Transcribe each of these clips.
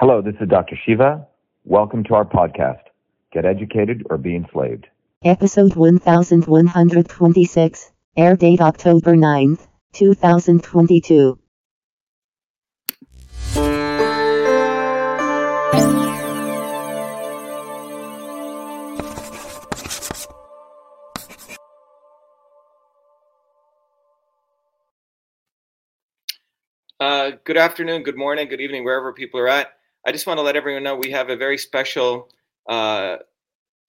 Hello, this is Dr. Shiva. Welcome to our podcast, Get Educated or Be Enslaved. Episode 1126, air date October 9th, 2022. Uh, good afternoon, good morning, good evening, wherever people are at. I just want to let everyone know we have a very special uh,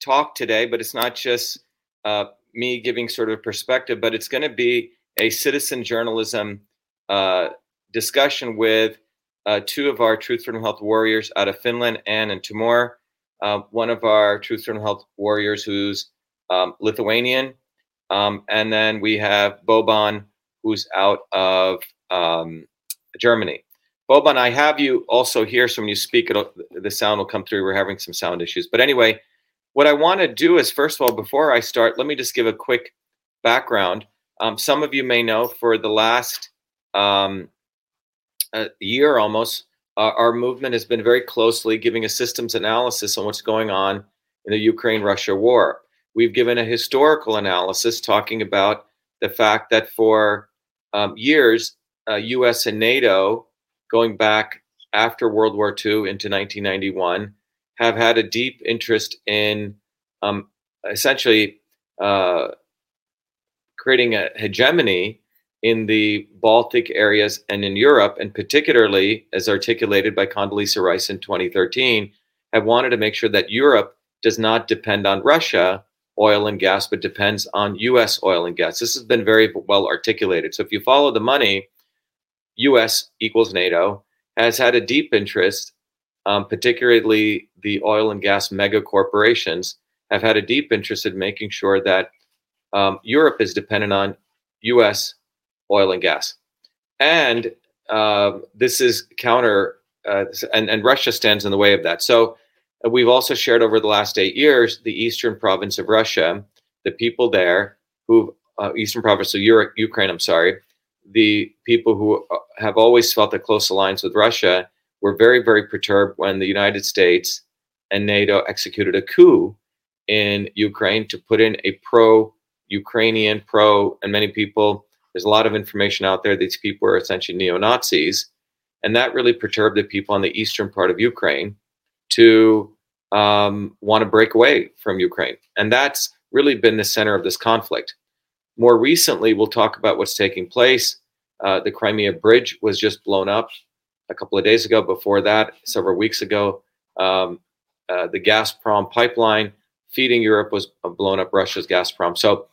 talk today, but it's not just uh, me giving sort of perspective, but it's going to be a citizen journalism uh, discussion with uh, two of our Truth Freedom Health warriors out of Finland, Anne and Timur. Uh, one of our Truth Freedom Health warriors who's um, Lithuanian, um, and then we have Boban, who's out of um, Germany. Boban, I have you also here, so when you speak, the sound will come through. We're having some sound issues. But anyway, what I want to do is, first of all, before I start, let me just give a quick background. Um, some of you may know for the last um, year almost, uh, our movement has been very closely giving a systems analysis on what's going on in the Ukraine Russia war. We've given a historical analysis talking about the fact that for um, years, uh, US and NATO, going back after World War II into 1991, have had a deep interest in um, essentially uh, creating a hegemony in the Baltic areas and in Europe, and particularly, as articulated by Condoleezza Rice in 2013, have wanted to make sure that Europe does not depend on Russia oil and gas, but depends on US oil and gas. This has been very well articulated. So if you follow the money, US equals NATO, has had a deep interest, um, particularly the oil and gas mega corporations, have had a deep interest in making sure that um, Europe is dependent on US oil and gas. And uh, this is counter, uh, and, and Russia stands in the way of that. So uh, we've also shared over the last eight years the eastern province of Russia, the people there who, uh, eastern province of Europe, Ukraine, I'm sorry, the people who uh, have always felt a close alliance with Russia were very, very perturbed when the United States and NATO executed a coup in Ukraine to put in a pro Ukrainian, pro, and many people, there's a lot of information out there. These people are essentially neo Nazis. And that really perturbed the people on the eastern part of Ukraine to um, want to break away from Ukraine. And that's really been the center of this conflict. More recently, we'll talk about what's taking place. Uh, the Crimea Bridge was just blown up a couple of days ago. Before that, several weeks ago, um, uh, the Gazprom pipeline feeding Europe was blown up. Russia's Gazprom. So,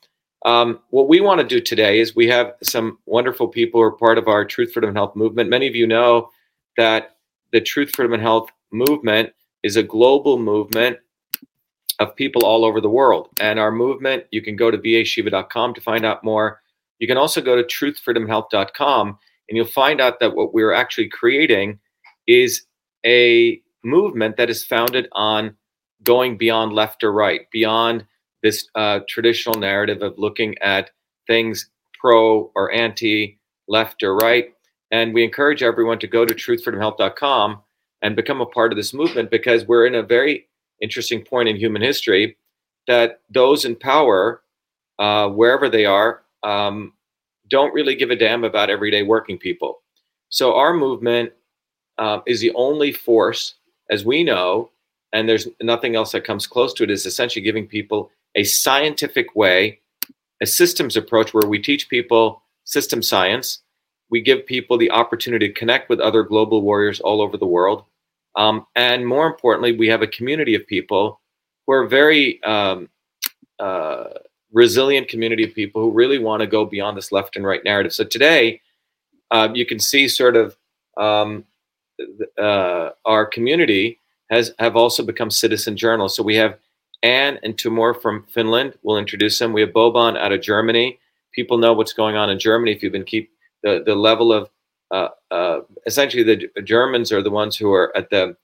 um, what we want to do today is we have some wonderful people who are part of our Truth, Freedom, and Health movement. Many of you know that the Truth, Freedom, and Health movement is a global movement of people all over the world. And our movement, you can go to vashiva.com to find out more. You can also go to truthfreedomhealth.com and you'll find out that what we're actually creating is a movement that is founded on going beyond left or right, beyond this uh, traditional narrative of looking at things pro or anti, left or right. And we encourage everyone to go to truthfreedomhealth.com and become a part of this movement because we're in a very interesting point in human history that those in power, uh, wherever they are, um, don't really give a damn about everyday working people. So our movement uh, is the only force, as we know, and there's nothing else that comes close to it, is essentially giving people a scientific way, a systems approach where we teach people system science. We give people the opportunity to connect with other global warriors all over the world. Um, and more importantly, we have a community of people who are very um, uh, resilient community of people who really want to go beyond this left and right narrative. So today, um, you can see sort of um, uh, our community has have also become citizen journalists. So we have Anne and Timur from Finland. We'll introduce them. We have Boban out of Germany. People know what's going on in Germany if you've been keep the, the level of uh, uh, essentially the Germans are the ones who are at the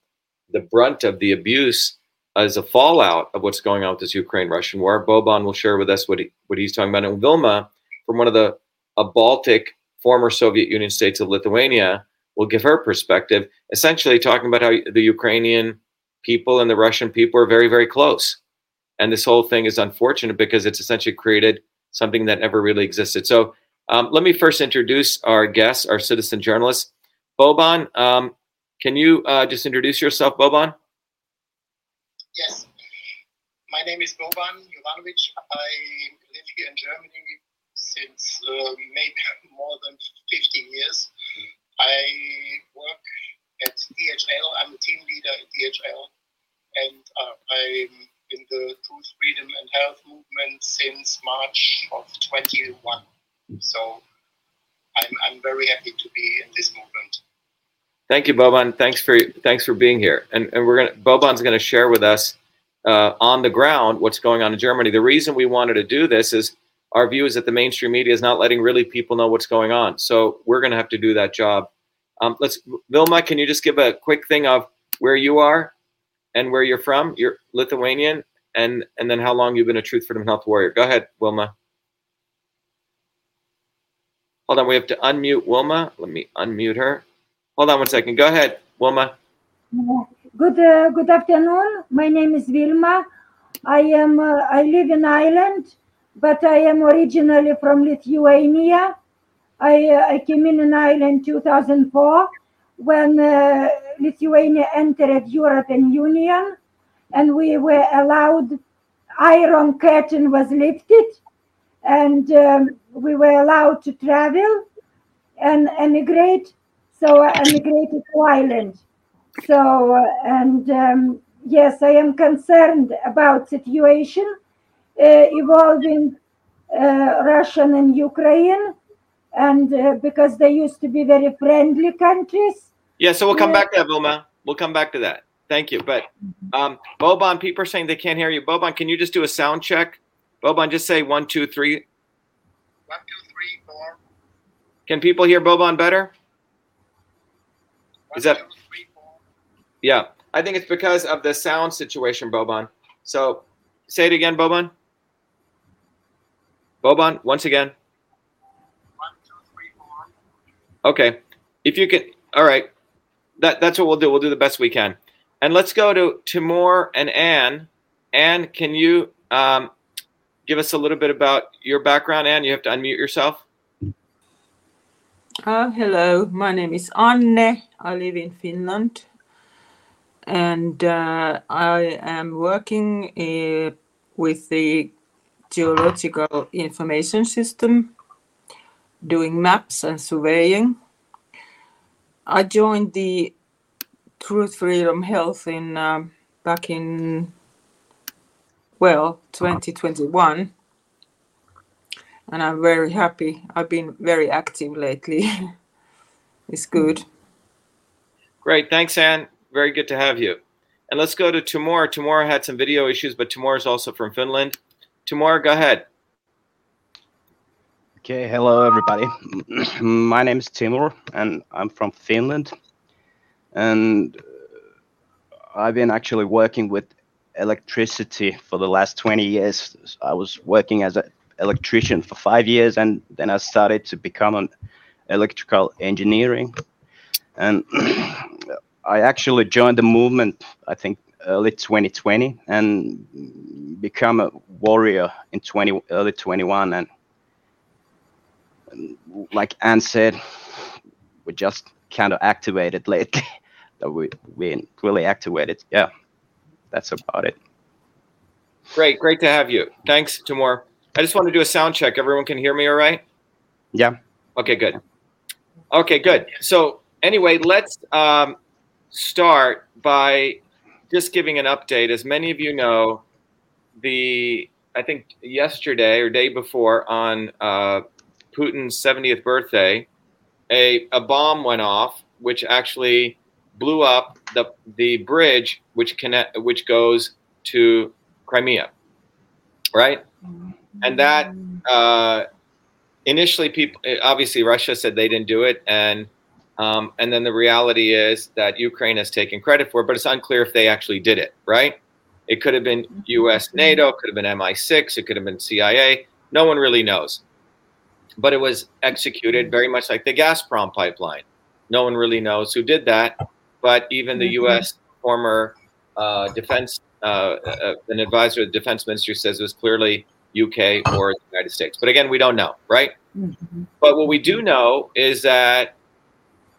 the brunt of the abuse as a fallout of what's going on with this Ukraine-Russian war. Boban will share with us what he, what he's talking about. And Vilma, from one of the a Baltic former Soviet Union states of Lithuania, will give her perspective, essentially talking about how the Ukrainian people and the Russian people are very, very close. And this whole thing is unfortunate because it's essentially created something that never really existed. So um, let me first introduce our guest, our citizen journalist, Boban. Um, can you uh, just introduce yourself, Boban? Yes. My name is Boban Jovanovic. I live here in Germany since uh, maybe more than 15 years. I work at DHL. I'm a team leader at DHL, and uh, I'm in the Truth, Freedom, and Health movement since March of 21. So I'm, I'm very happy to be in this movement. Thank you, Boban. Thanks for thanks for being here. And, and we're gonna Boban's going to share with us uh, on the ground what's going on in Germany. The reason we wanted to do this is our view is that the mainstream media is not letting really people know what's going on. So we're going to have to do that job. Um, let's, Vilma, can you just give a quick thing of where you are and where you're from? You're Lithuanian, and and then how long you've been a Truth Freedom Health warrior. Go ahead, Wilma. Hold on, we have to unmute Wilma. Let me unmute her. Hold on one second. Go ahead, Wilma. Good uh, good afternoon. My name is Wilma. I am uh, I live in Ireland, but I am originally from Lithuania. I uh, I came in in Ireland 2004 when uh, Lithuania entered European Union, and we were allowed. Iron curtain was lifted, and um, we were allowed to travel and emigrate. So I emigrated to Ireland so, uh, and um, yes, I am concerned about situation uh, evolving uh, Russian and Ukraine, and uh, because they used to be very friendly countries. Yeah, so we'll come back to that, Vilma. We'll come back to that. Thank you. But um, Boban, people are saying they can't hear you. Boban, can you just do a sound check? Boban, just say one, two, three. One, two, three, four. Can people hear Boban better? One, Is that- two, three, four. Yeah, I think it's because of the sound situation, Boban. So say it again, Boban. Boban, once again. One, two, three, four. Okay. If you can, all right. That, that's what we'll do. We'll do the best we can. And let's go to Timur and Anne. Anne, can you um, give us a little bit about your background? Anne, you have to unmute yourself. Uh, hello, my name is Anne. I live in Finland. And uh, I am working uh, with the Geological Information System, doing maps and surveying. I joined the Truth, Freedom, Health in um, back in well 2021 and I'm very happy. I've been very active lately. it's good. Great. Thanks, Anne. Very good to have you. And let's go to Timur. Timur had some video issues, but Timur is also from Finland. Timur, go ahead. Okay, hello everybody. My name is Timur and I'm from Finland. And uh, I've been actually working with electricity for the last 20 years. I was working as an electrician for five years and then I started to become an electrical engineering. And I actually joined the movement, I think, early 2020 and become a warrior in 20, early 21. And like Anne said, we just kind of activated lately. that we we really activated. Yeah, that's about it. Great. Great to have you. Thanks, Timur. I just want to do a sound check. Everyone can hear me all right? Yeah. Okay, good. Okay, good. So, anyway, let's um, start by just giving an update. As many of you know, the I think yesterday or day before on uh, Putin's 70th birthday, a, a bomb went off, which actually blew up the the bridge which connect which goes to Crimea, right? And that uh, initially people obviously Russia said they didn't do it, and um, and then the reality is that Ukraine has taken credit for it, but it's unclear if they actually did it, right? It could have been U.S. NATO, it could have been MI6, it could have been CIA. No one really knows. But it was executed very much like the Gazprom pipeline. No one really knows who did that, but even the Mhm. U.S. former uh, defense, uh, uh, an advisor of the defense ministry says it was clearly UK or the United States. But again, we don't know, right? Mhm. But what we do know is that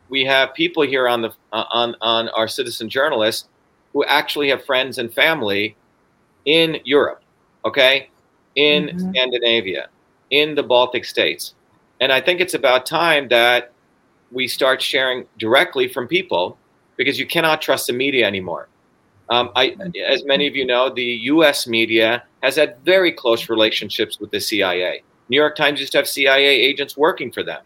we have people here on the uh, on on our citizen journalists who actually have friends and family in Europe, okay, in Mhm. Scandinavia, in the Baltic states, and I think it's about time that we start sharing directly from people because you cannot trust the media anymore. Um, I, as many of you know, the U.S. media has had very close relationships with the CIA. New York Times used to have CIA agents working for them.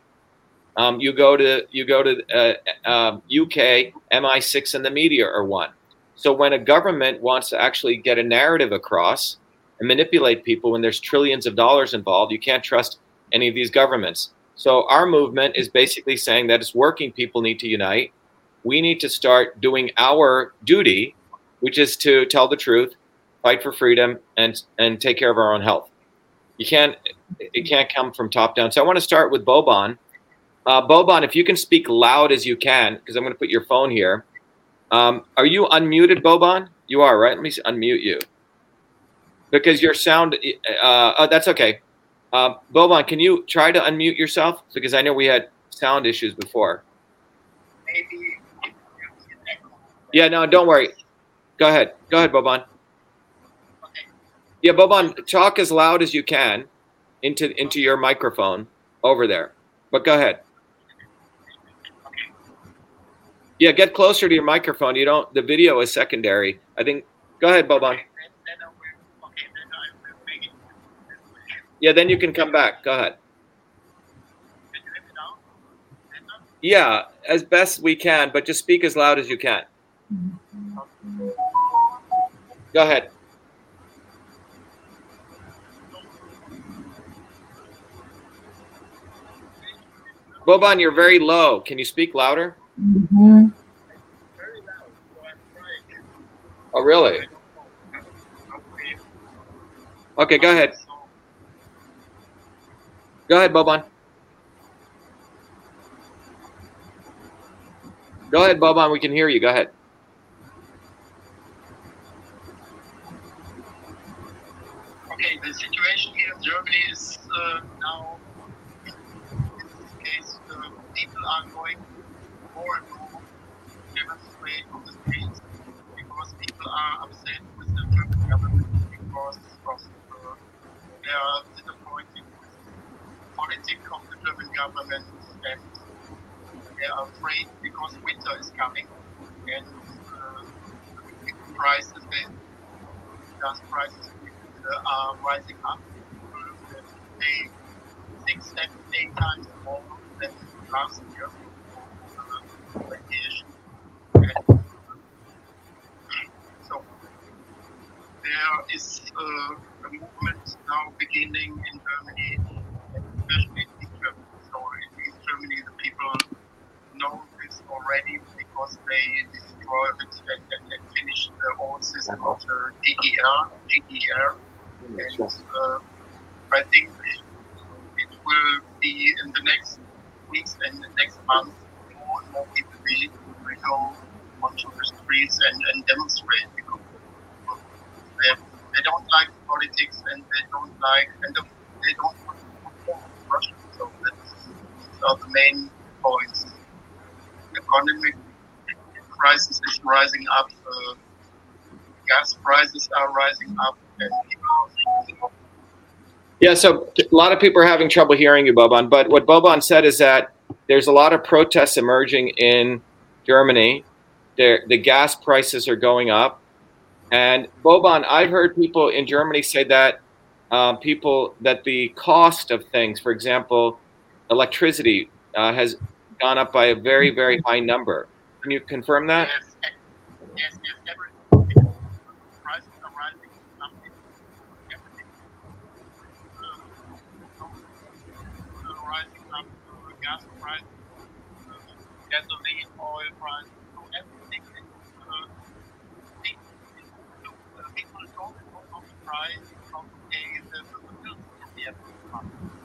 Um, you go to you go to uh, um, UK, MI6 and the media are one. So when a government wants to actually get a narrative across and manipulate people when there's trillions of dollars involved, you can't trust any of these governments. So our movement is basically saying that it's working people need to unite. We need to start doing our duty, which is to tell the truth, fight for freedom, and and take care of our own health. You can't it can't come from top down. So I want to start with Boban. Uh, Boban, if you can speak loud as you can, because I'm going to put your phone here. Um, are you unmuted, Boban? You are, right? Let me unmute you. Because your sound, uh, oh, that's okay. Uh, Boban, can you try to unmute yourself? Because I know we had sound issues before. Maybe if you see an echo. Yeah, no, don't worry. Go ahead. Go ahead, Boban. Okay. Yeah, Boban, talk as loud as you can into into your microphone over there. But go ahead. Okay. Yeah, get closer to your microphone. You don't. The video is secondary. I think. Go ahead, Boban. Okay. Yeah, then you can come back. Go ahead. Yeah, as best we can, but just speak as loud as you can. Go ahead. Boban, you're very low. Can you speak louder? Mhm. Very loud, so I'm trying. Oh, really? Okay. Go ahead. Go ahead, Boban. Go ahead, Boban. We can hear you. Go ahead. Okay, the situation here in Germany is uh, now, in this case, uh, people are going more and more demonstrate on the streets because people are upset with the German government because of uh, they are disappointed with the politics of the German government and they are afraid because winter is coming and uh, prices, they, gas prices are rising up. They six, seven, eight times more than last year. Uh, so there is uh, a movement now beginning in Germany, especially in East Germany. So in East Germany, the people know this already because they destroyed and, and, and finished the old system of the DDR, DDR. Uh, I think it will be in the next weeks and the next month more and more people will, go onto the streets and, and demonstrate because they, they don't like politics and they don't like and they don't want to Russia. So that's, are the main points. Economic crisis is rising up. Uh, gas prices are rising up, and Yeah, so a lot of people are having trouble hearing you, Boban. But what Boban said is that there's a lot of protests emerging in Germany. There, the gas prices are going up. And Boban, I've heard people in Germany say that um, people that the cost of things, for example, electricity, uh, has gone up by a very, very high number. Can you confirm that? gospel prize, uh, oil prize, so everything that uh,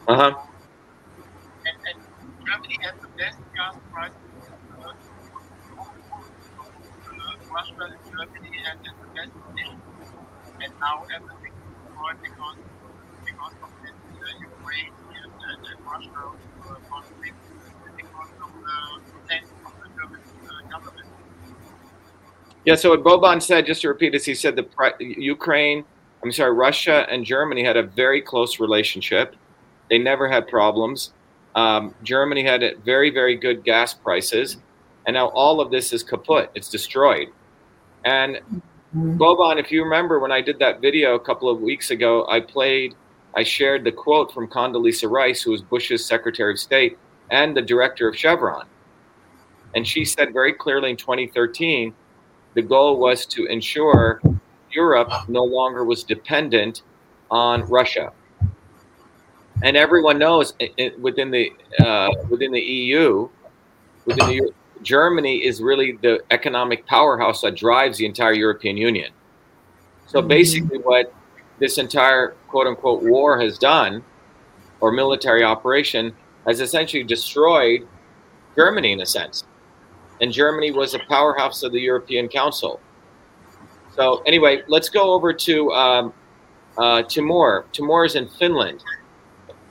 uh huh. And, and Germany has the best gas price. Uh, uh, Russia and Germany has the best condition. And now everything is destroyed because, because of this uh, Ukraine and, and Russia conflict, and because of the intent of the German government. Yeah. So what Boban said, just to repeat this, he said the Ukraine, I'm sorry, Russia and Germany had a very close relationship. They never had problems. Um, Germany had very, very good gas prices, and now all of this is kaput. It's destroyed. And Boban, if you remember when I did that video a couple of weeks ago, I played, I shared the quote from Condoleezza Rice, who was Bush's Secretary of State and the director of Chevron. And she said very clearly in 2013 the goal was to ensure Europe no longer was dependent on Russia. And everyone knows within the uh, within the EU, within the, Eu- Germany is really the economic powerhouse that drives the entire European Union. So basically, what this entire quote unquote war has done, or military operation, has essentially destroyed Germany in a sense. And Germany was a powerhouse of the European Council. So anyway, let's go over to um, uh, Timur. Timur is in Finland.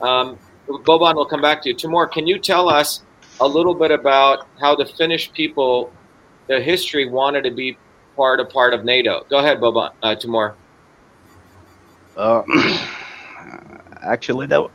Um, Boban will come back to you. Timur, can you tell us a little bit about how the Finnish people, the history wanted to be part of part of NATO? Go ahead, Boban, uh, Timur. Uh, actually, though,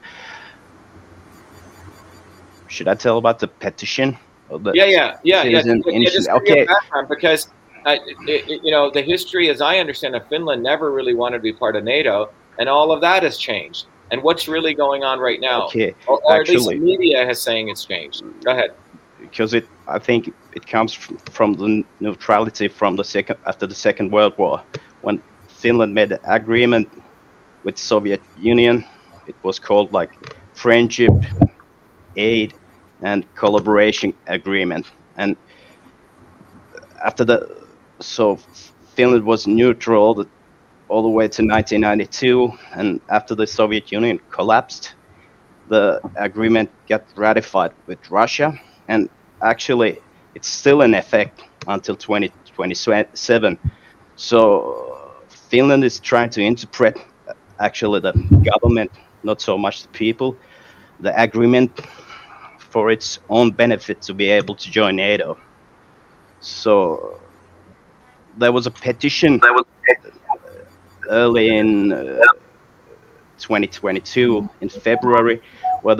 should I tell about the petition? The- Yeah, yeah, yeah, yeah. Yeah, just initiative. give me a Okay. because uh, it, you know the history, as I understand it, Finland never really wanted to be part of NATO, and all of that has changed. And what's really going on right now? Okay, Or, or at least actually- media has saying it's changed. Go ahead. because it, I think it comes f- from the neutrality from the second after the Second World War, when Finland made an agreement with Soviet Union. It was called like friendship, aid, and collaboration agreement. And after the, so Finland was neutral all the, all the way to 1992, and after the Soviet Union collapsed, the agreement got ratified with Russia, and actually it's still in effect until 2027. So Finland is trying to interpret actually the government, not so much the people, the agreement for its own benefit to be able to join NATO. So there was a petition was early in uh, 2022 in February where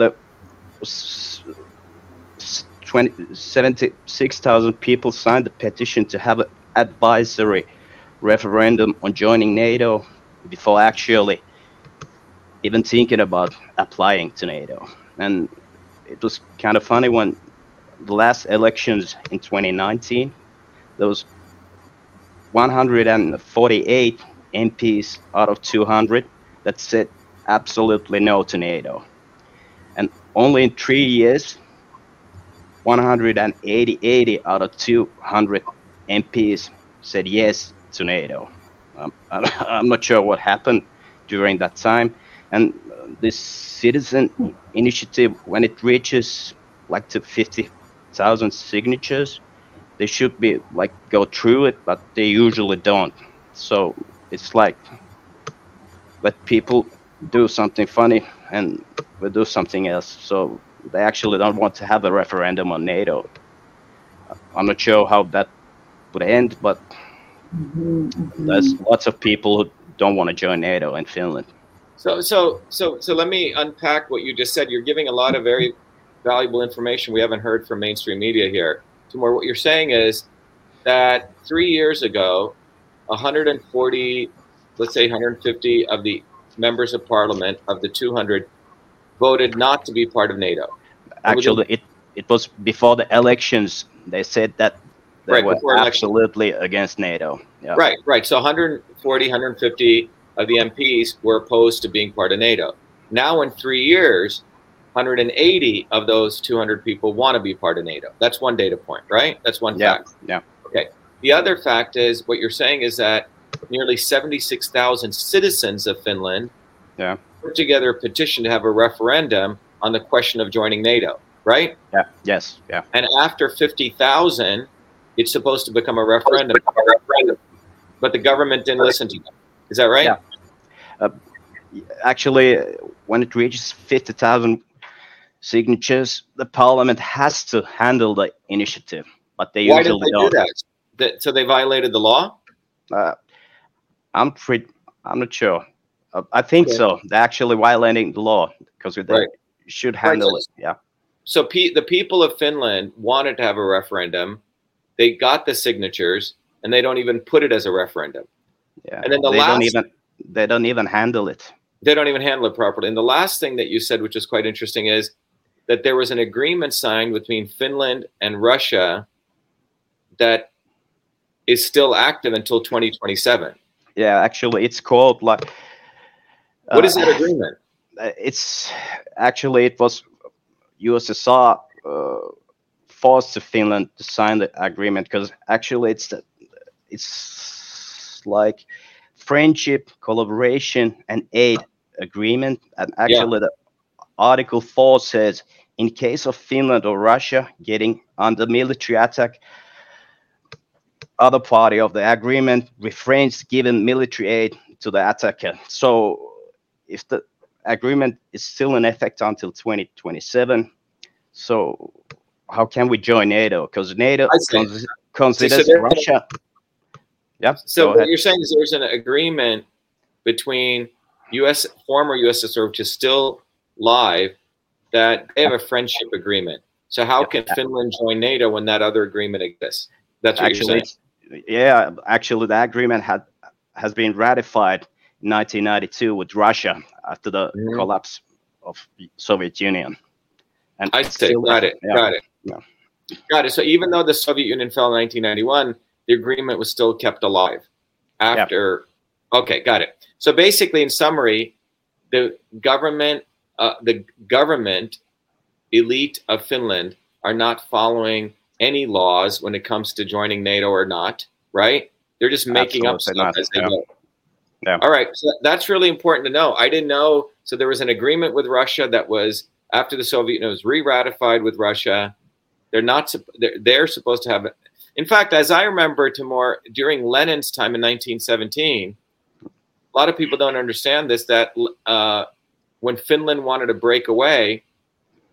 20 76,000 people signed the petition to have an advisory referendum on joining NATO before actually even thinking about applying to NATO. And it was kind of funny when the last elections in 2019, there was 148 MPs out of 200 that said absolutely no to NATO. And only in three years, 180 80 out of 200 MPs said yes to NATO. Um, I'm, I'm not sure what happened during that time. And this citizen initiative, when it reaches like to 50,000 signatures, they should be like go through it, but they usually don't. So it's like let people do something funny and we do something else. So they actually don't want to have a referendum on NATO. I'm not sure how that would end, but mm-hmm. there's lots of people who don't want to join NATO in Finland. So, so, so, so let me unpack what you just said. You're giving a lot of very valuable information we haven't heard from mainstream media here. Timur, what you're saying is that three years ago, 140, let's say 150 of the members of parliament of the 200 voted not to be part of NATO. Actually, it it was before the elections. They said that they Right, were election. absolutely against NATO. Yeah. Right, right. So 140, 150 of the MPs were opposed to being part of NATO. Now, in three years, 180 of those 200 people want to be part of NATO. That's one data point, right? That's one Yeah. fact. Yeah. Okay. The other fact is what you're saying is that nearly 76,000 citizens of Finland Yeah. put together a petition to have a referendum on the question of joining NATO, right? Yeah. Yes. Yeah. And after 50,000, it's supposed to become a referendum. but the government didn't listen to them. Is that right? Yeah. Uh, actually, when it reaches 50,000 signatures, the parliament has to handle the initiative, but they Why usually did they don't. do that? So they violated the law? Uh, I'm pretty, I'm not sure. Uh, I think Okay. so. They're actually violating the law because they Right. should handle so- it. Yeah. So pe- the people of Finland wanted to have a referendum. They got the signatures, and they don't even put it as a referendum. Yeah. And then the they don't last- even they don't even handle it. They don't even handle it properly. And the last thing that you said, which is quite interesting, is that there was an agreement signed between Finland and Russia that is still active until 2027. Yeah, actually, it's called like. What is uh, that agreement? uh, it's actually it was USSR uh, forced Finland to sign the agreement because actually it's it's like friendship, collaboration, and aid agreement. And actually, the Article Four says in case of Finland or Russia getting under military attack, other party of the agreement refrains giving military aid to the attacker. So if the agreement is still in effect until 2027. So how can we join NATO? Because NATO cons- considers Russia. Yeah. So what you're saying is there's an agreement between U.S. former USSR, which is still live, that they have a friendship agreement. So how can Finland join NATO when that other agreement exists? That's what actually, you're saying. yeah, actually, the agreement had has been ratified in 1992 with Russia after the Mhm. collapse of the Soviet Union. And I see. Got it. yeah. Got it. Yeah. Got it. So even though the Soviet Union fell in 1991, the agreement was still kept alive after. Okay, got it. So basically, in summary, the government, uh, the government elite of Finland are not following any laws when it comes to joining NATO or not. Right? They're just making up stuff not, as they yeah. go. Yeah. All right. So that's really important to know. I didn't know. So there was an agreement with Russia that was after the Soviet Union was re-ratified with Russia. They're not. They're, they're supposed to have. In fact, as I remember, Timur, during Lenin's time in 1917, a lot of people don't understand this. That uh, when Finland wanted to break away,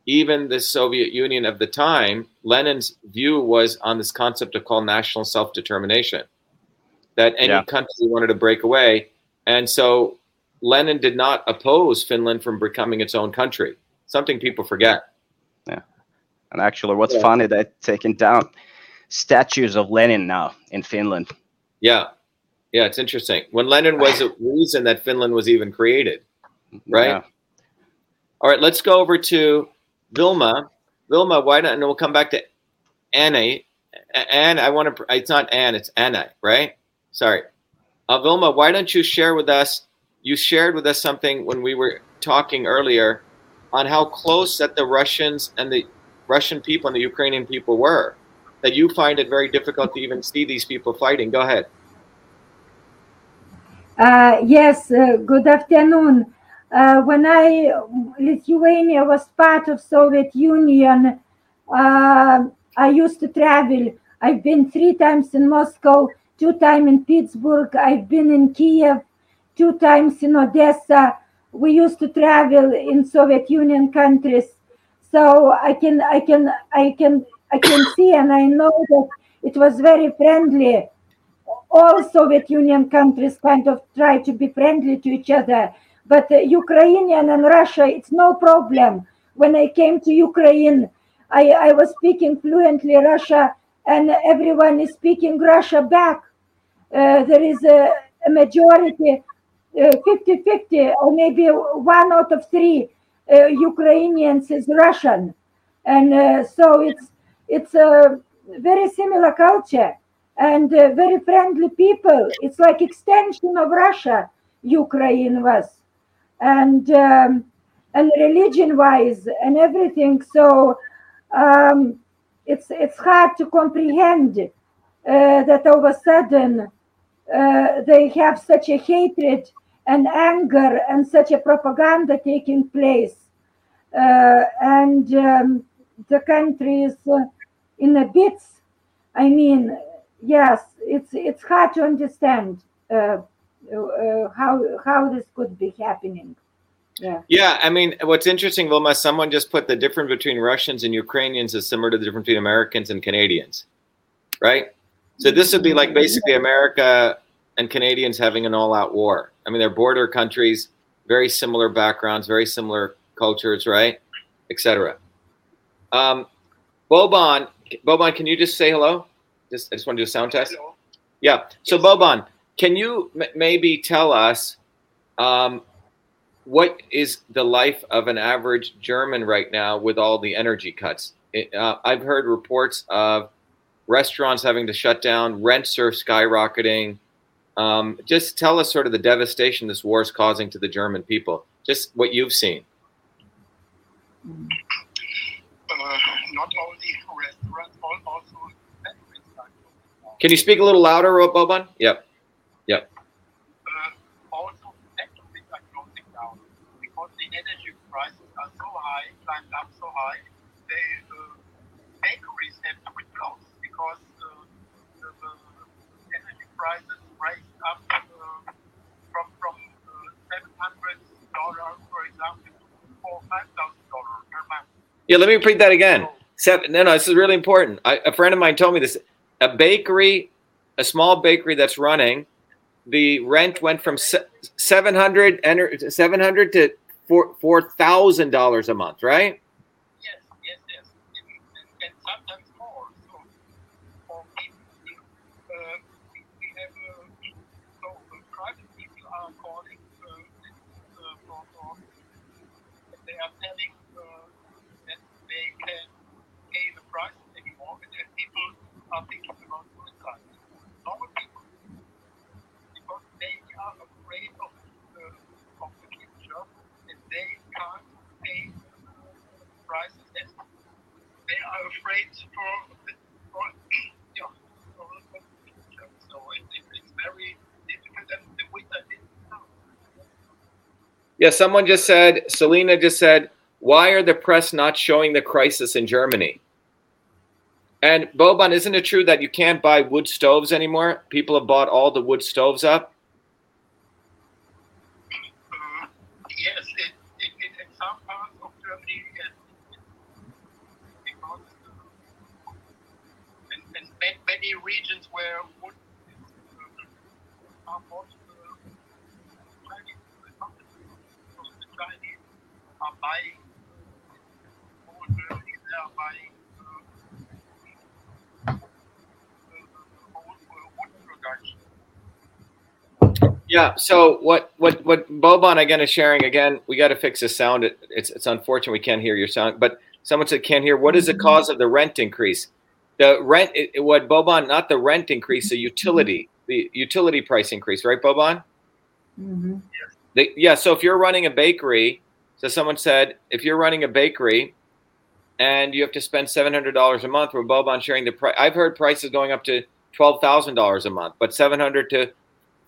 even the Soviet Union of the time, Lenin's view was on this concept of called national self-determination. That any Yeah. country wanted to break away, and so Lenin did not oppose Finland from becoming its own country. Something people forget. Yeah. And actually, what's Yeah. funny, they're taking down statues of Lenin now in Finland. Yeah, yeah, it's interesting. When Lenin was a reason that Finland was even created. Right. Yeah. All right, let's go over to Vilma. Vilma, why don't and we'll come back to Anna. Anne, I want to. It's not Anne, it's Anna, right? Sorry, uh, Vilma. Why don't you share with us? You shared with us something when we were talking earlier on how close that the Russians and the Russian people and the Ukrainian people were. That you find it very difficult to even see these people fighting. Go ahead. Uh, yes, uh, good afternoon. Uh, when I Lithuania was part of Soviet Union, uh, I used to travel. I've been three times in Moscow, two times in Petersburg. I've been in Kiev, two times in Odessa. We used to travel in Soviet Union countries, so I can, I can, I can, I can see, and I know that it was very friendly all Soviet Union countries kind of try to be friendly to each other. But uh, Ukrainian and Russia, it's no problem. When I came to Ukraine, I, I was speaking fluently Russia, and everyone is speaking Russia back. Uh, there is a, a majority, 50 50, or maybe one out of three uh, Ukrainians is Russian. And uh, so it's, it's a very similar culture and uh, very friendly people. It's like extension of Russia, Ukraine was, and um, and religion-wise and everything. So um, it's it's hard to comprehend uh, that all of a sudden uh, they have such a hatred and anger and such a propaganda taking place, uh, and um, the country is uh, in a bits. I mean, yes, it's it's hard to understand uh, uh, how how this could be happening. Yeah. Yeah, I mean, what's interesting, Vilma, someone just put the difference between Russians and Ukrainians is similar to the difference between Americans and Canadians, right? So this would be like basically America and Canadians having an all-out war. I mean, they're border countries, very similar backgrounds, very similar cultures, right, etc. Um, Boban, Boban, can you just say hello? Just, I just want to do a sound test. Hello. Yeah. So Boban, can you m- maybe tell us um, what is the life of an average German right now with all the energy cuts? It, uh, I've heard reports of restaurants having to shut down, rents are skyrocketing. Um, just tell us sort of the devastation this war is causing to the German people. Just what you've seen. Uh, not only restaurants, al- also factories are closing down. Can you speak a little louder, Boban? Yep. Yep. Uh, also factories are closing down because the energy prices are so high, climbed up so high. They uh, bakeries have to be closed because uh, the, the energy prices raised up uh, from from uh, seven hundred dollars, for example, to four five thousand dollars per month. Yeah, let me repeat that again. Seven, no, no, this is really important. I, a friend of mine told me this. A bakery, a small bakery that's running, the rent went from se- 700 ener- 700 to four four thousand dollars a month, right? Yes, yes, yes, and, and sometimes more. So, for people, uh, we we have uh, so uh, private people are calling uh, this, uh, for, for they are telling uh, that they can pay the price anymore, and then people are thinking about suicide. Normal people, because they are afraid of the of the future, and they can't pay the prices. And they afraid for for, yeah, for. So it, it, it's very difficult, and the. Yeah, someone just said, Selena just said, why are the press not showing the crisis in Germany? And Boban, isn't it true that you can't buy wood stoves anymore? People have bought all the wood stoves up. Uh, yes, it, it, it, in some parts of Germany, yes, it, because uh, and, and ma- regions where are buying. Yeah. So what what what Boban again is sharing again? We got to fix the sound. It, it's it's unfortunate we can't hear your sound. But someone said can't hear. What is the cause of the rent increase? The rent. It, it- what Boban? Not the rent increase. The utility. The utility price increase. Right, Boban? mm-hmm. The, yeah. So if you're running a bakery, so someone said if you're running a bakery, and you have to spend seven hundred dollars a month, where Boban sharing the price. I've heard prices going up to twelve thousand dollars a month, but seven hundred to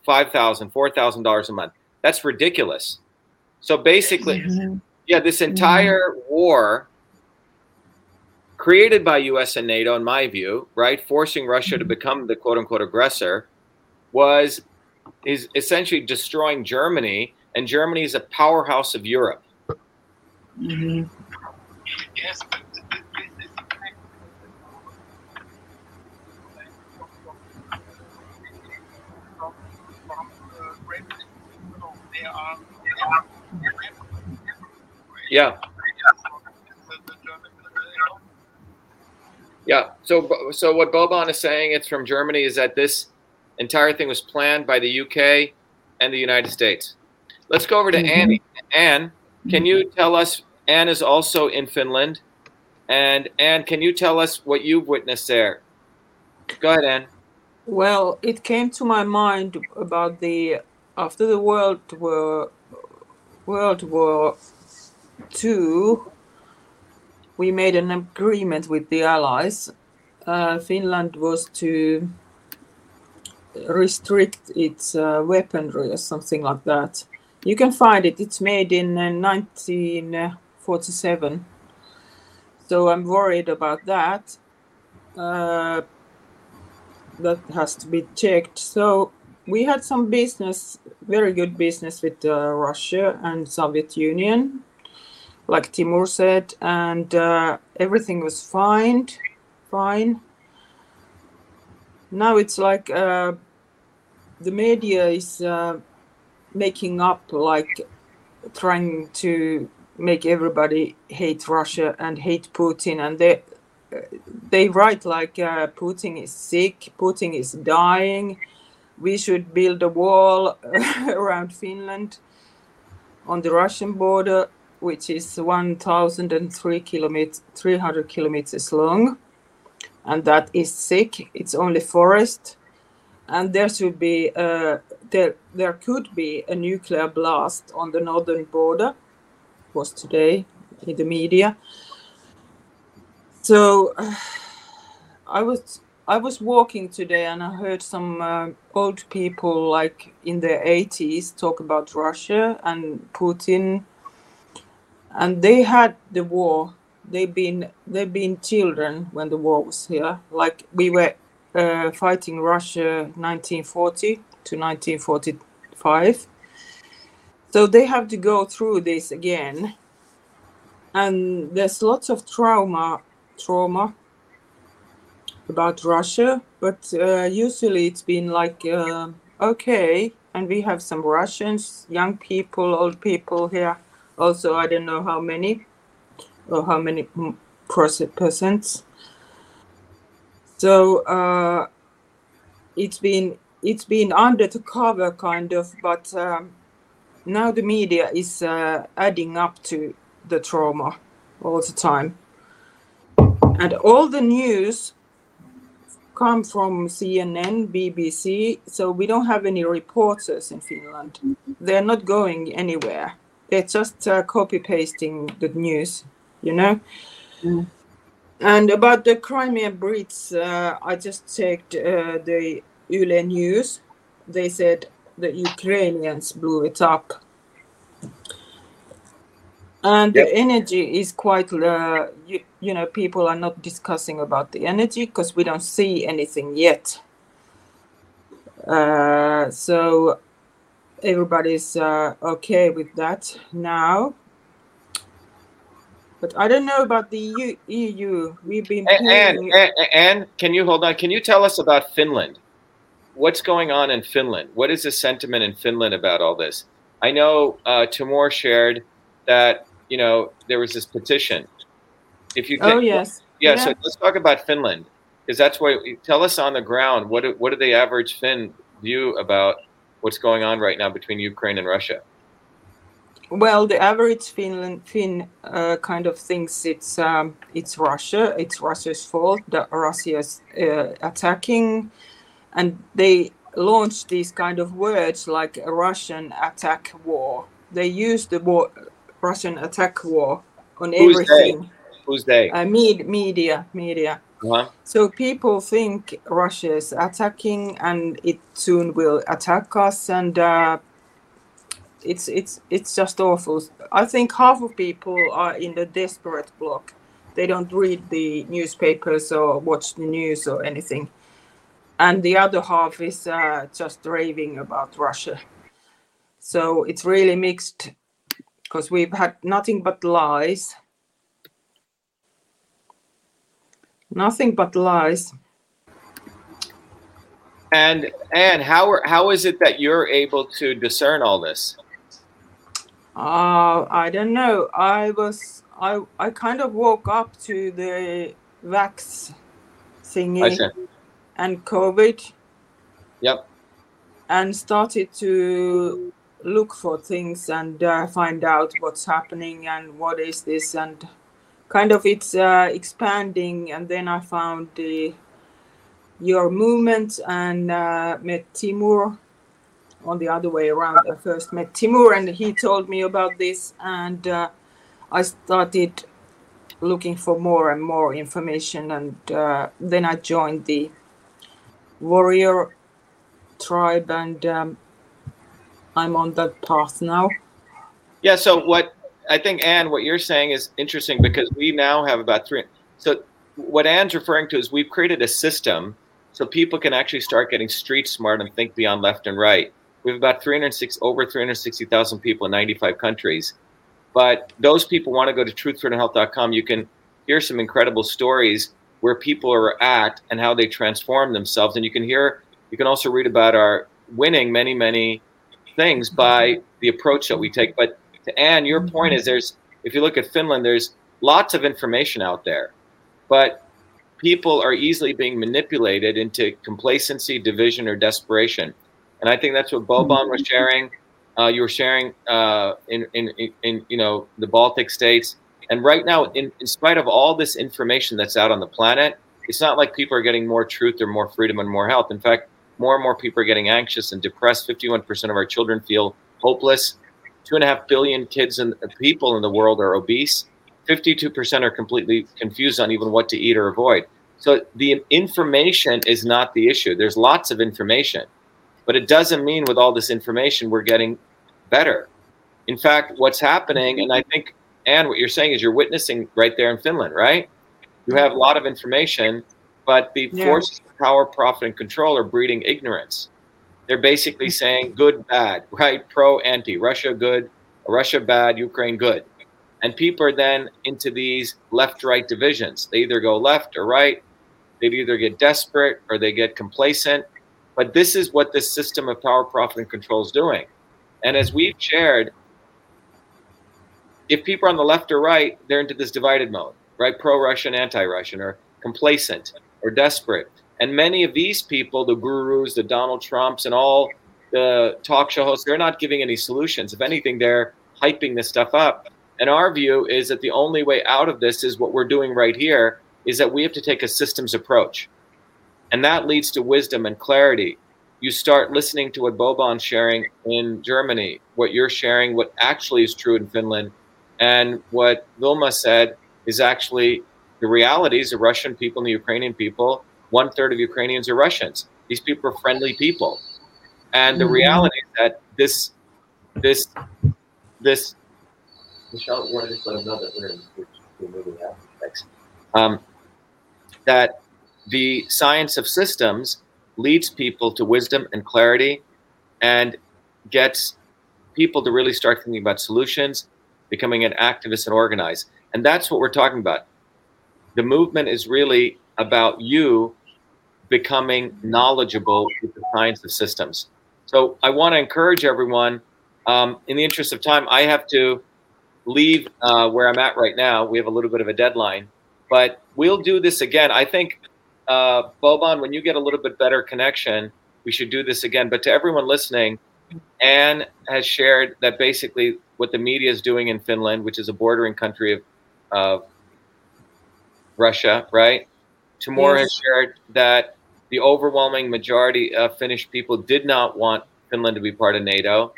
five thousand, four thousand dollars a month. That's ridiculous. So basically, Mhm. yeah, this entire war created by US and NATO, in my view, right, forcing Russia to become the quote unquote aggressor, was is essentially destroying Germany, and Germany is a powerhouse of Europe. Mhm. Yes, but th- yeah. So, so what Boban is saying, it's from Germany, is that this entire thing was planned by the UK and the United States. Let's go over to Mhm. Annie. Anne, can you tell us? Anne is also in Finland, and Anne, can you tell us what you've witnessed there? Go ahead, Anne. Well, it came to my mind about the after the World War World War Two. We made an agreement with the Allies. Uh, Finland was to restrict its uh, weaponry or something like that. You can find it. It's made in uh, 1947. So I'm worried about that. Uh, that has to be checked. So we had some business, very good business with uh, Russia and Soviet Union, like Timur said, and uh, everything was fine, fine. Now it's like uh, the media is uh, making up, like trying to make everybody hate Russia and hate Putin, and they they write like uh, Putin is sick, Putin is dying. We should build a wall around Finland on the Russian border, which is 1,003 kilometers, 300 kilometers long, and that is sick. It's only forest, and there should be uh, there there could be a nuclear blast on the northern border. Was today in the media so uh, I was I was walking today and I heard some uh, old people like in their 80s talk about Russia and Putin and they had the war. They've been they've been children when the war was here. Like we were uh, fighting Russia 1940 to 1945 so they have to go through this again. And there's lots of trauma trauma about Russia, but uh, usually it's been like, uh, okay, and we have some Russians, young people, old people here. Also, I don't know how many or how many percent. So uh, it's been it's been under the cover kind of, but um, now the media is uh, adding up to the trauma all the time and all the news come from CNN, BBC, so we don't have any reporters in Finland. They're not going anywhere. They're just uh, copy pasting the news, you know. Mm. And about the Crimean Bridge, uh, I just checked uh, the Yle News. They said the Ukrainians blew it up and yep. the energy is quite uh, you, you know people are not discussing about the energy because we don't see anything yet uh, so everybody's uh, okay with that now but I don't know about the EU. EU. We've been and, and, and, and can you hold on? Can you tell us about Finland? What's going on in Finland? What is the sentiment in Finland about all this? I know uh, Timur shared that you know there was this petition. If you can, oh yes, yeah, yeah. So let's talk about Finland because that's what tell us on the ground. What do, what do the average Finn view about what's going on right now between Ukraine and Russia? Well, the average Finland Finn uh, kind of thinks it's um, it's Russia. It's Russia's fault that Russia's uh, attacking, and they launch these kind of words like a Russian attack war. They use the war, Russian attack war on Who's everything. They? Who's they? Uh, med- media, media. Uh-huh. So people think Russia is attacking, and it soon will attack us, and uh, it's it's it's just awful. I think half of people are in the desperate block. They don't read the newspapers or watch the news or anything, and the other half is uh, just raving about Russia. So it's really mixed because we've had nothing but lies. Nothing but lies. And and how are, how is it that you're able to discern all this? Uh, I don't know. I was I I kind of woke up to the vax thingy and COVID. Yep. And started to look for things and uh, find out what's happening and what is this and kind of it's uh, expanding and then i found the your movement and uh, met timur on the other way around i first met timur and he told me about this and uh, i started looking for more and more information and uh, then i joined the warrior tribe and um, I'm on that path now. Yeah. So what I think, Anne, what you're saying is interesting because we now have about three. So what Anne's referring to is we've created a system so people can actually start getting street smart and think beyond left and right. We have about 306 over 360,000 people in 95 countries. But those people want to go to truthfreedomhealth.com. You can hear some incredible stories where people are at and how they transform themselves. And you can hear, you can also read about our winning many, many things by the approach that we take. But to Anne, your point is there's, if you look at Finland, there's lots of information out there, but people are easily being manipulated into complacency, division, or desperation. And I think that's what Boban was sharing. Uh, you were sharing uh, in, in, in, in, you know, the Baltic states. And right now, in, in spite of all this information that's out on the planet, it's not like people are getting more truth or more freedom and more health. In fact, more and more people are getting anxious and depressed. 51% of our children feel hopeless. Two and a half billion kids and people in the world are obese. 52% are completely confused on even what to eat or avoid. So the information is not the issue. There's lots of information, but it doesn't mean with all this information we're getting better. In fact, what's happening, and I think, Anne, what you're saying is you're witnessing right there in Finland, right? You have a lot of information, but the Yeah. forces of power, profit, and control are breeding ignorance. They're basically saying good, bad, right? Pro, anti, Russia good, Russia bad, Ukraine good. And people are then into these left right divisions. They either go left or right. They either get desperate or they get complacent. But this is what this system of power, profit, and control is doing. And as we've shared, if people are on the left or right, they're into this divided mode, right? Pro Russian, anti Russian, or complacent or desperate. And many of these people, the gurus, the Donald Trumps, and all the talk show hosts, they're not giving any solutions. If anything, they're hyping this stuff up. And our view is that the only way out of this is what we're doing right here is that we have to take a systems approach. And that leads to wisdom and clarity. You start listening to what Boban's sharing in Germany, what you're sharing, what actually is true in Finland, and what Vilma said is actually the realities of Russian people and the Ukrainian people. One third of Ukrainians are Russians. These people are friendly people. And the Mhm. reality is that this, this, this, Michelle, you want to just let them know that we're, we're moving out. Thanks. Um, that the science of systems leads people to wisdom and clarity and gets people to really start thinking about solutions, becoming an activist and organize. And that's what we're talking about. The movement is really about you becoming knowledgeable with the science of systems. So I want to encourage everyone. Um, in the interest of time, I have to leave uh, where I'm at right now. We have a little bit of a deadline, but we'll do this again. I think, uh, Boban, when you get a little bit better connection, we should do this again. But to everyone listening, Anne has shared that basically what the media is doing in Finland, which is a bordering country of, of Russia, right? Timur Yes. has shared that the overwhelming majority of Finnish people did not want Finland to be part of NATO.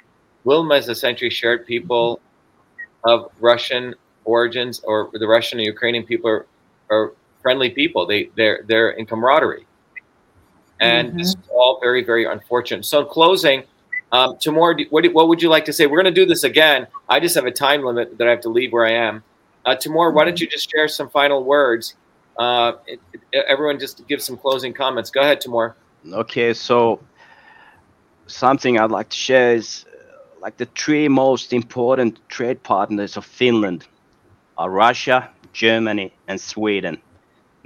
Vilma has essentially shared people of Russian origins or the Russian and Ukrainian people are, are friendly people. They they're they're in camaraderie, and this is all very very unfortunate. So in closing, um, Timur, what what would you like to say? We're going to do this again. I just have a time limit that I have to leave where I am. Uh, Timur, why don't you just share some final words? Uh, everyone just give some closing comments. Go ahead, Timur. Okay, so something I'd like to share is uh, like the three most important trade partners of Finland are Russia, Germany, and Sweden.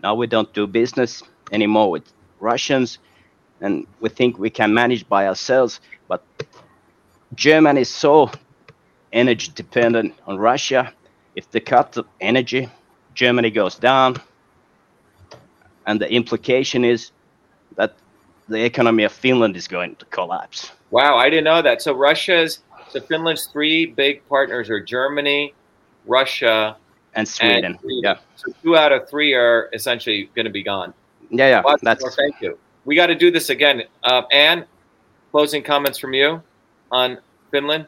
Now we don't do business anymore with Russians, and we think we can manage by ourselves. But Germany is so energy dependent on Russia. If they cut the energy, Germany goes down, and the implication is that the economy of Finland is going to collapse. Wow, I didn't know that. So Russia's, so Finland's three big partners are Germany, Russia, And Sweden, Sweden. yeah, So two out of three are essentially going to be gone. yeah, yeah. Wow, That's well, thank you. We got to do this again. Uh, Anne, closing comments from you on Finland.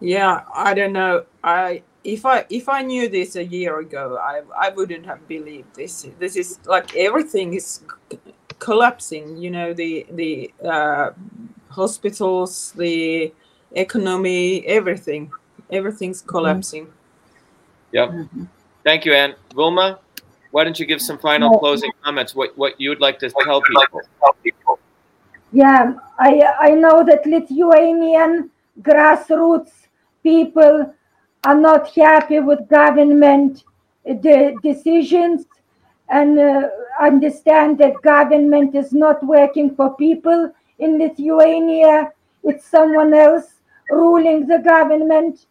Yeah, I don't know. I if I if I knew this a year ago, I I wouldn't have believed this. This is like everything is c- collapsing. You know, the the uh, hospitals, the economy, everything, everything's collapsing. Yep. Thank you, Anne. Vilma. why don't you give some final closing comments? What what you would like to tell people? Yeah, I I know that Lithuanian grassroots people are not happy with government the decisions. And uh, understand that government is not working for people in Lithuania. It's someone else ruling the government,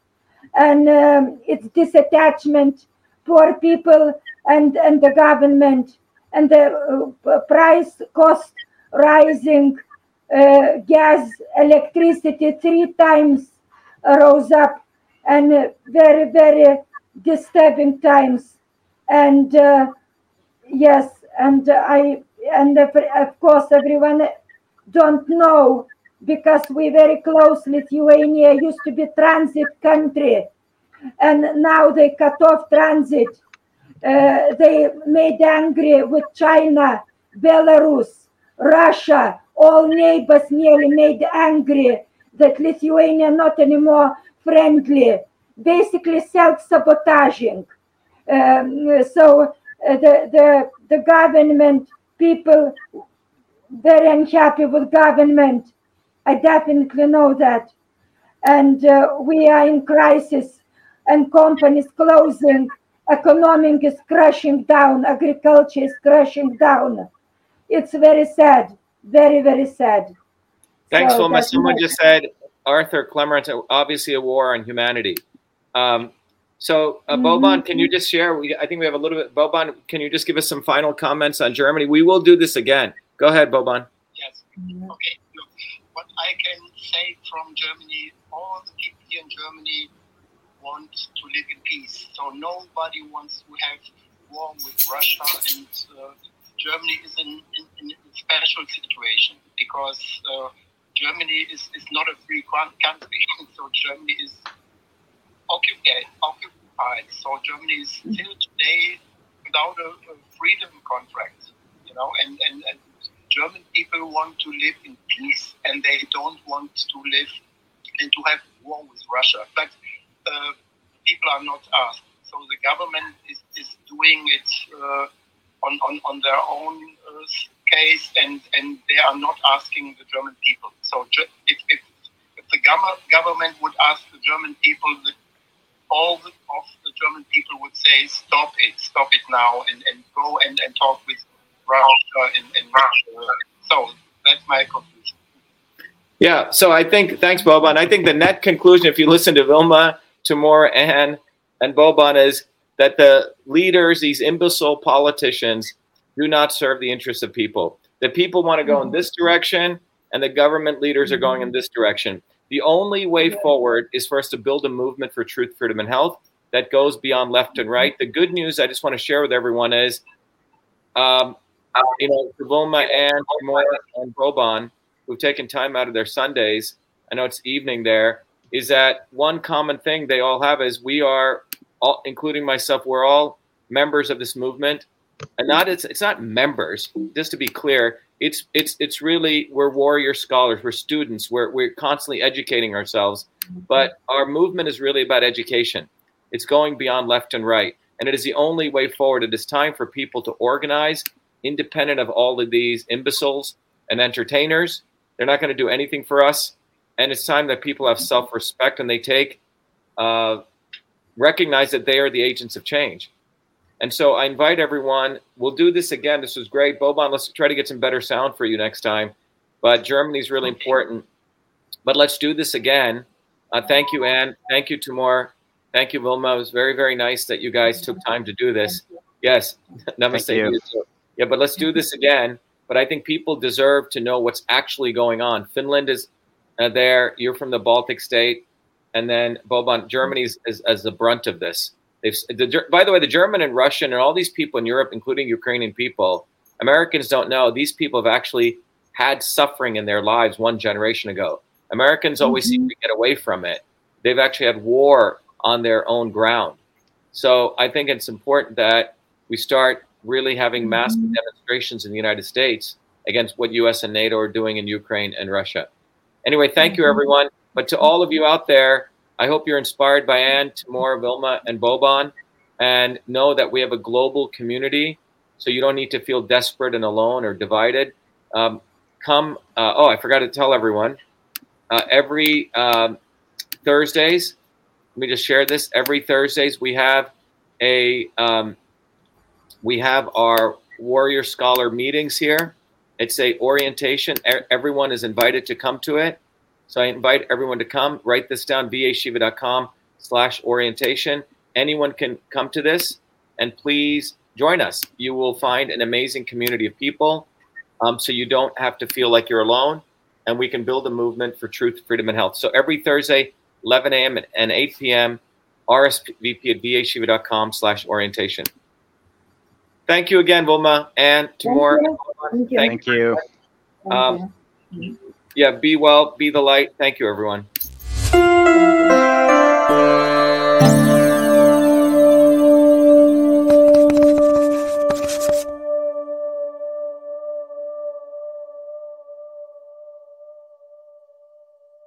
and um, it's disattachment for people and and the government. And the uh, price cost rising uh, gas electricity three times rose up and uh, very very disturbing times. And uh, yes and i and of course everyone don't know because we very close lithuania used to be transit country. And now they cut off transit. Uh, they made angry with China, Belarus, Russia, all neighbors nearly made angry that Lithuania not anymore friendly, basically self-sabotaging. Um, so uh, the, the, the government, people very unhappy with government. I definitely know that. And uh, we are in crisis and companies closing economic is crashing down, agriculture is crashing down. It's very sad, very, very sad. Thanks, So that's Someone just said Arthur Clements, obviously a war on humanity. Um, so, uh, Boban, can you just share? We, I think we have a little bit. Boban, can you just give us some final comments on Germany? We will do this again. Go ahead, Boban. Yes. Okay. Look, what I can say from Germany, all the people here in Germany want to live in peace. So nobody wants to have war with Russia, and uh, Germany is in, in, in a special situation because uh, Germany is, is not a free country. so Germany is occupied. occupied. So Germany is still today without a, a freedom contract. You know, and, and, and German people want to live in peace, and they don't want to live and to have war with Russia. But uh, people are not asked. So the government is, is doing it uh, on, on, on their own uh, case, and, and they are not asking the German people. So if, if, if the government would ask the German people, the, all the, of the German people would say, stop it, stop it now, and, and go and, and talk with Russia. And, uh, so that's my conclusion. Yeah. So I think thanks, Boban. I think the net conclusion, if you listen to Vilma, Timur, and and Boban, is that the leaders, these imbecile politicians, do not serve the interests of people. The people want to go in this mm-hmm. direction, and the government leaders are going in mm-hmm. this direction. The only way forward is for us to build a movement for truth, freedom, and health that goes beyond left and right. The good news I just want to share with everyone is, um, uh, you know, Vilma and Timur and Boban, who've taken time out of their Sundays, I know it's evening there, is that one common thing they all have is we are, all, including myself, we're all members of this movement. And not it's it's not members, just to be clear. It's it's it's really we're warrior scholars, we're students, we're we're constantly educating ourselves. But our movement is really about education. It's going beyond left and right. And it is the only way forward. It is time for people to organize independent of all of these imbeciles and entertainers. They're not going to do anything for us. And it's time that people have self respect and they take, uh, recognize that they are the agents of change. And so I invite everyone, we'll do this again. This was great. Boban, let's try to get some better sound for you next time. But Germany's really important. But let's do this again. Uh, thank you, Anne. Thank you, Timur. Thank you, Vilma. It was very, very nice that you guys took time to do this. Yes. Namaste. Thank you. Yeah, but let's do this again. But I think people deserve to know what's actually going on. Finland is uh, there. You're from the Baltic state. And then Boban, Germany's is, as the brunt of this. They've, the, by the way, the German and Russian and all these people in Europe, including Ukrainian people, Americans don't know these people have actually had suffering in their lives one generation ago. Americans always seem mm-hmm. to get away from it. They've actually had war on their own ground. So I think it's important that we start really having mm-hmm. massive demonstrations in the United States against what US and NATO are doing in Ukraine and Russia. Anyway, thank you, mm-hmm. everyone. But to all of you out there, I hope you're inspired by Anne, Timur, Vilma, and Boban. and know that we have a global community. So you don't need to feel desperate and alone or divided. Um, come. Uh, oh, I forgot to tell everyone. Uh, every um, Thursdays, let me just share this. Every Thursdays we have a um, we have our Warrior Scholar meetings here. It's a orientation. Everyone is invited to come to it. So I invite everyone to come. Write this down: vashiva.com slash orientation. Anyone can come to this, and please join us. You will find an amazing community of people, um, so you don't have to feel like you're alone, and we can build a movement for truth, freedom, and health. So every Thursday, 11 a.m. and- and 8 p.m. RSVP at vashiva.com slash orientation. Thank you again, Vilma, and to Thank more. you. Thank you. Thank Thank you. Thank Um, you. Yeah, be well, be the light. Thank you, everyone.